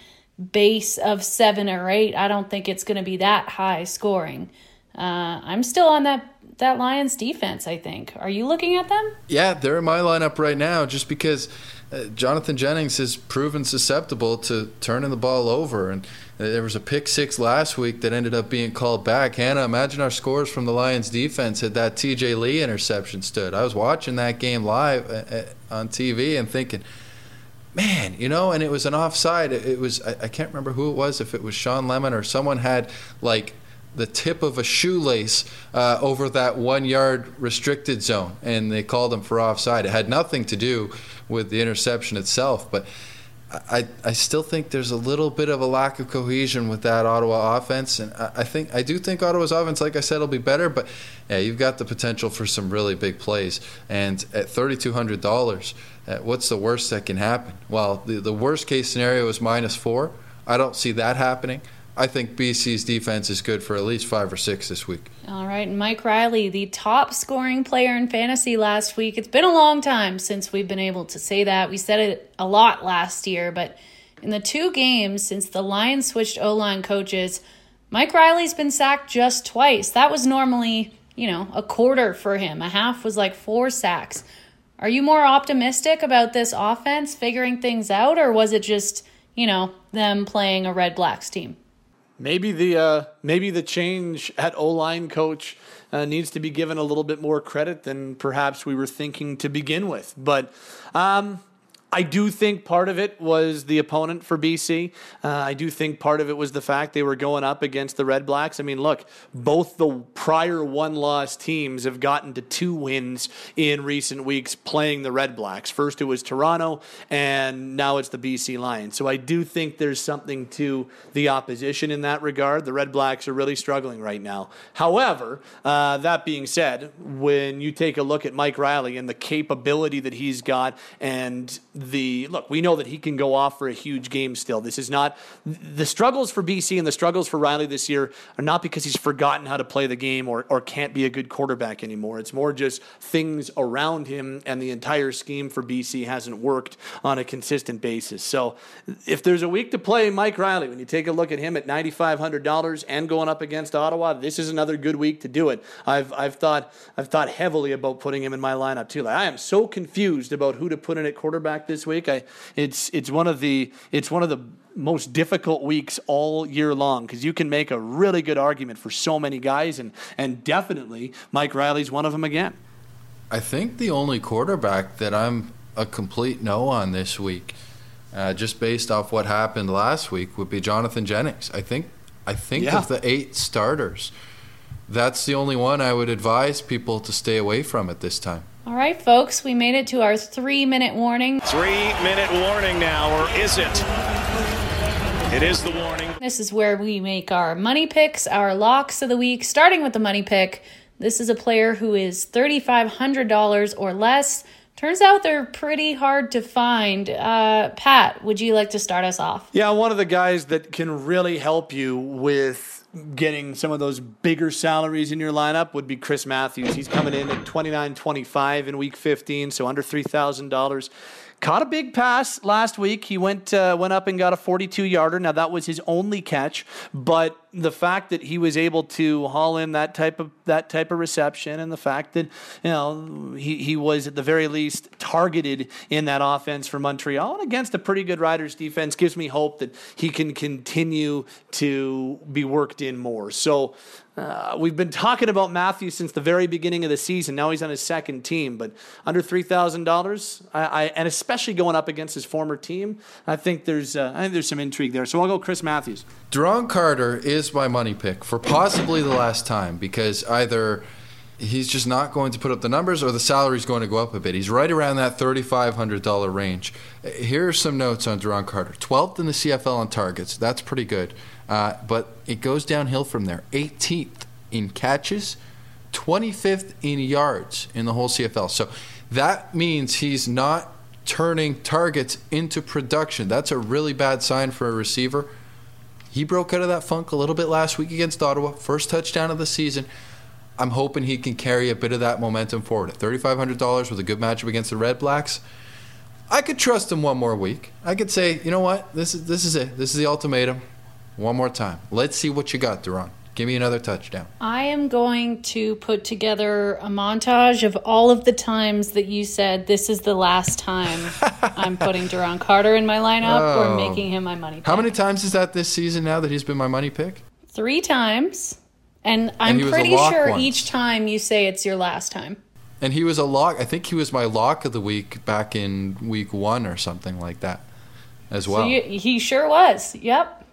[SPEAKER 3] base of seven or eight. I don't think it's going to be that high scoring. Uh, I'm still on that that Lions defense. I think. Are you looking at them?
[SPEAKER 2] Yeah, they're in my lineup right now, just because uh, Jonathan Jennings has proven susceptible to turning the ball over and there was a pick six last week that ended up being called back. Hannah, imagine our scores from the Lions defense had that TJ Lee interception stood. I was watching that game live uh, uh, on TV and thinking, man, you know, and it was an offside. It was, I can't remember who it was, if it was Shawn Lemon or someone had like the tip of a shoelace uh, over that one yard restricted zone, and they called him for offside. It had nothing to do with the interception itself, but I, I still think there's a little bit of a lack of cohesion with that Ottawa offense, and I, think I do think Ottawa's offense, like I said, will be better. But yeah, you've got the potential for some really big plays, and at thirty two hundred dollars, uh, what's the worst that can happen? Well, the the worst case scenario is minus four. I don't see that happening. I think BC's defense is good for at least five or six this week.
[SPEAKER 3] All right, Mike Reilly, the top scoring player in fantasy last week. It's been a long time since we've been able to say that. We said it a lot last year, but in the two games since the Lions switched O line coaches, Mike Reilly's been sacked just twice. That was normally, you know, a quarter for him. A half was like four sacks. Are you more optimistic about this offense figuring things out, or was it just, you know, them playing a Red Blacks team?
[SPEAKER 1] Maybe the uh, maybe the change at O line coach uh, needs to be given a little bit more credit than perhaps we were thinking to begin with. But um, I do think part of it was the opponent for BC. Uh, I do think part of it was the fact they were going up against the Red Blacks. I mean, look, both the prior one loss teams have gotten to two wins in recent weeks playing the Red Blacks. First it was Toronto, and now it's the BC Lions. So I do think there's something to the opposition in that regard. The Red Blacks are really struggling right now. However, uh, that being said, when you take a look at Mike Reilly and the capability that he's got and the look, we know that he can go off for a huge game still. This is not the struggles for BC and the struggles for Reilly this year are not because he's forgotten how to play the game or, or can't be a good quarterback anymore. It's more just things around him and the entire scheme for BC hasn't worked on a consistent basis. So if there's a week to play Mike Reilly, when you take a look at him at $9,500 and going up against Ottawa, this is another good week to do it. I've, I've thought I've thought heavily about putting him in my lineup too. Like I am so confused about who to put in at quarterback this week. I it's it's one of the it's one of the most difficult weeks all year long because you can make a really good argument for so many guys and and definitely Mike Reilly's one of them again.
[SPEAKER 2] I think the only quarterback that I'm a complete no on this week, uh, just based off what happened last week, would be Jonathan Jennings. I think I think
[SPEAKER 1] Yeah.
[SPEAKER 2] of the eight starters, that's the only one I would advise people to stay away from at this time.
[SPEAKER 3] All right, folks, we made it to our three minute warning.
[SPEAKER 4] Three minute warning now, or is it? It is the warning.
[SPEAKER 3] This is where we make our money picks, our locks of the week, starting with the money pick. This is a player who is $3,500 or less. Turns out they're pretty hard to find. Uh, Pat, would you like to start us off?
[SPEAKER 1] Yeah, one of the guys that can really help you with getting some of those bigger salaries in your lineup would be Chris Matthews. He's coming in at twenty nine twenty five in week 15, so under $3,000. Caught a big pass last week. He went uh, went up and got a 42 yarder. Now that was his only catch, but the fact that he was able to haul in that type of that type of reception, and the fact that you know he, he was at the very least targeted in that offense for Montreal and against a pretty good Riders defense gives me hope that he can continue to be worked in more. So. Uh, we've been talking about Matthews since the very beginning of the season. Now he's on his second team, but under three thousand dollars, and especially going up against his former team, I think there's uh, I think there's some intrigue there. So I'll go Chris Matthews.
[SPEAKER 2] Duron Carter is my money pick for possibly the last time because either he's just not going to put up the numbers or the salary's going to go up a bit. He's right around that $3,500 range. Here are some notes on Duron Carter 12th in the CFL on targets. That's pretty good. Uh, but it goes downhill from there. 18th in catches, 25th in yards in the whole CFL. So that means he's not turning targets into production. That's a really bad sign for a receiver. He broke out of that funk a little bit last week against Ottawa, first touchdown of the season. I'm hoping he can carry a bit of that momentum forward. At $3,500 with a good matchup against the Red Blacks, I could trust him one more week. I could say, you know what, this is this is it. This is the ultimatum. One more time. Let's see what you got, Duron. Give me another touchdown.
[SPEAKER 3] I am going to put together a montage of all of the times that you said this is the last time I'm putting Duron Carter in my lineup or
[SPEAKER 2] Oh.
[SPEAKER 3] making him my money pick.
[SPEAKER 2] How many times is that this season now that he's been my money pick?
[SPEAKER 3] Three times. And I'm
[SPEAKER 2] he was a
[SPEAKER 3] pretty sure
[SPEAKER 2] once.
[SPEAKER 3] each time you say it's your last time.
[SPEAKER 2] And he was a lock. I think he was my lock of the week back in week one or something like that as well.
[SPEAKER 3] So you, he sure was. Yep.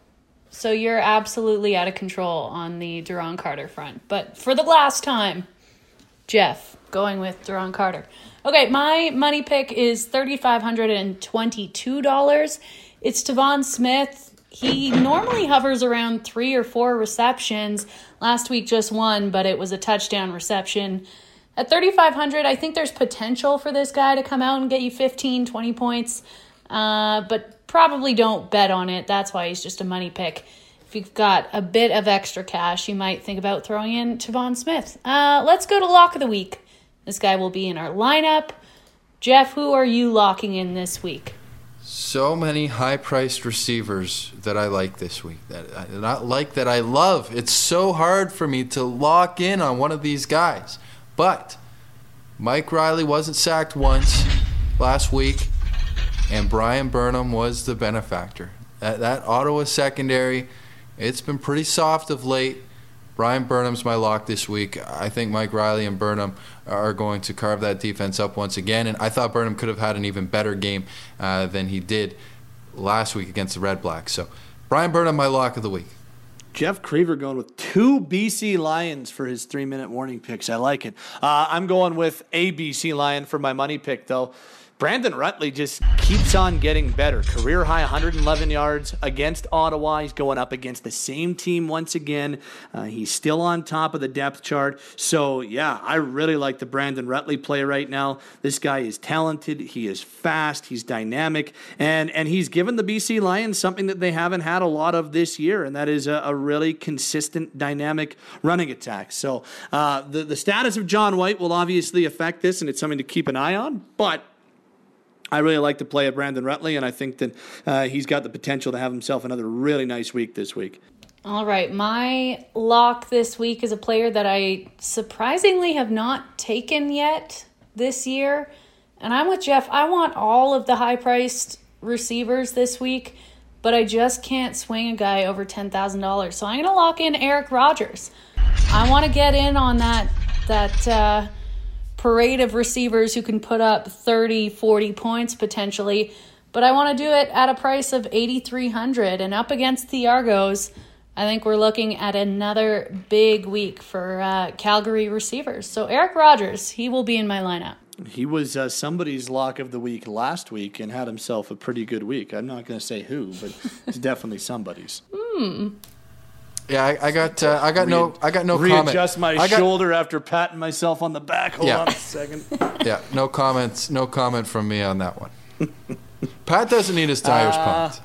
[SPEAKER 3] So you're absolutely out of control on the Duron Carter front. But for the last time, Jeff, going with Duron Carter. Okay, my money pick is $3,522. It's Tavon Smith. He normally hovers around three or four receptions. Last week, just one, but it was a touchdown reception. At 3,500, I think there's potential for this guy to come out and get you 15, 20 points, uh, but probably don't bet on it. That's why he's just a money pick. If you've got a bit of extra cash, you might think about throwing in Tavon Smith. Uh, let's go to lock of the week. This guy will be in our lineup. Jeff, who are you locking in this week?
[SPEAKER 2] So many high-priced receivers that I like this week. That I, not like that I love. It's so hard for me to lock in on one of these guys. But Mike Reilly wasn't sacked once last week, and Bryan Burnham was the benefactor. That, that Ottawa secondary, it's been pretty soft of late. Bryan Burnham's my lock this week. I think Mike Reilly and Burnham are going to carve that defense up once again. And I thought Burnham could have had an even better game uh, than he did last week against the Red Blacks. So, Bryan Burnham, my lock of the week.
[SPEAKER 1] Jeff Creever going with two BC Lions for his three minute warning picks. I like it. Uh, I'm going with a BC Lion for my money pick, though. Brandon Rutley just keeps on getting better. Career high 111 yards against Ottawa. He's going up against the same team once again. Uh, he's still on top of the depth chart. So, yeah, I really like the Brandon Rutley play right now. This guy is talented. He is fast. He's dynamic. And, and he's given the BC Lions something that they haven't had a lot of this year, and that is a, a really consistent, dynamic running attack. So, uh, the, the status of John White will obviously affect this, and it's something to keep an eye on. But I really like the play of Brandon Rutley, and I think that uh, he's got the potential to have himself another really nice week this week.
[SPEAKER 3] All right, my lock this week is a player that I surprisingly have not taken yet this year. And I'm with Jeff. I want all of the high priced receivers this week, but I just can't swing a guy over $10,000. So I'm going to lock in Eric Rogers. I want to get in on that that uh, parade of receivers who can put up 30, 40 points potentially. But I want to do it at a price of 8300 and up against the Argos. I think we're looking at another big week for uh, Calgary receivers. So Eric Rogers, he will be in my lineup.
[SPEAKER 1] He was uh, somebody's lock of the week last week and had himself a pretty good week. I'm not going to say who, but it's definitely somebody's.
[SPEAKER 3] Hmm.
[SPEAKER 2] Yeah, I, I got uh, I got no I got no comment.
[SPEAKER 1] Readjust my
[SPEAKER 2] I got,
[SPEAKER 1] shoulder after patting myself on the back. Hold
[SPEAKER 2] Yeah.
[SPEAKER 1] on a second.
[SPEAKER 2] Yeah, no comments. No comment from me on that one. Pat doesn't need his tires
[SPEAKER 1] Uh,
[SPEAKER 2] pumped.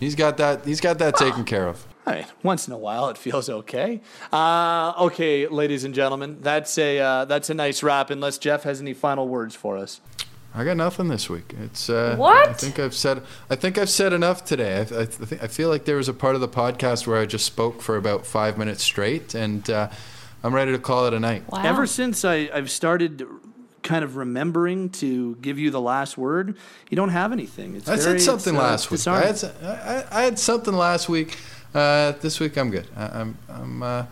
[SPEAKER 2] He's got that. He's got that taken care of.
[SPEAKER 1] All right, once in a while it feels okay. Uh, okay, ladies and gentlemen, that's a uh, that's a nice wrap. Unless Jeff has any final words for us.
[SPEAKER 2] I got nothing this week. It's uh,
[SPEAKER 3] What?
[SPEAKER 2] I think I've said. I think I've said enough today. I, I, think, I feel like there was a part of the podcast where I just spoke for about five minutes straight, and uh, I'm ready to call it a night.
[SPEAKER 3] Wow.
[SPEAKER 1] Ever since I, I've started kind of remembering to give you the last word, you don't have anything. It's
[SPEAKER 2] I
[SPEAKER 1] very-
[SPEAKER 2] said something
[SPEAKER 1] it's, uh,
[SPEAKER 2] last week. I
[SPEAKER 1] disarming.
[SPEAKER 2] had, s- I, I- I had something last week. Uh, this week I'm good. I, I'm. I'm uh,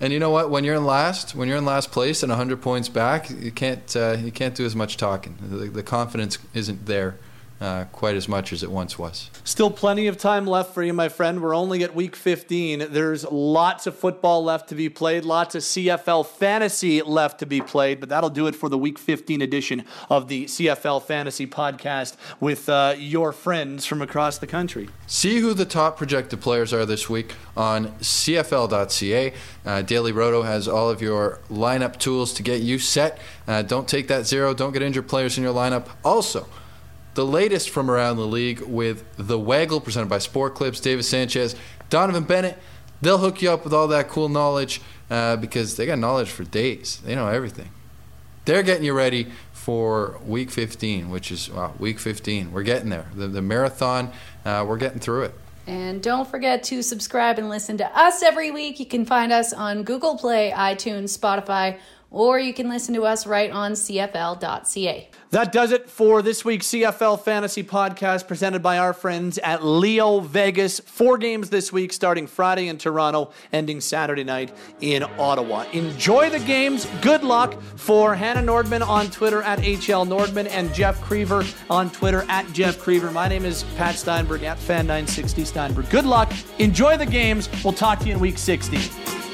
[SPEAKER 2] and you know what? When you're in last, when you're in last place and 100 points back, you can't uh, you can't do as much talking. The, the confidence isn't there uh, quite as much as it once was.
[SPEAKER 1] Still plenty of time left for you, my friend. We're only at week 15. There's lots of football left to be played, lots of CFL fantasy left to be played, but that'll do it for the week 15 edition of the CFL Fantasy Podcast with uh, your friends from across the country.
[SPEAKER 2] See who the top projected players are this week on CFL.ca. Uh, Daily Roto has all of your lineup tools to get you set. Uh, don't take that zero. Don't get injured players in your lineup. Also, the latest from around the league with the Waggle presented by Sport Clips, Davis Sanchez, Donovan Bennett. They'll hook you up with all that cool knowledge uh, because they got knowledge for days. They know everything. They're getting you ready for week 15, which is wow, week 15. We're getting there. The, the marathon, uh, we're getting through it.
[SPEAKER 3] And don't forget to subscribe and listen to us every week. You can find us on Google Play, iTunes, Spotify, or you can listen to us right on CFL.ca.
[SPEAKER 1] That does it for this week's CFL Fantasy Podcast presented by our friends at Leo Vegas. Four games this week, starting Friday in Toronto, ending Saturday night in Ottawa. Enjoy the games. Good luck for Hannah Nordman on Twitter at HL Nordman and Jeff Creever on Twitter at Jeff Creever. My name is Pat Steinberg at Fan960 Steinberg. Good luck. Enjoy the games. We'll talk to you in week 16.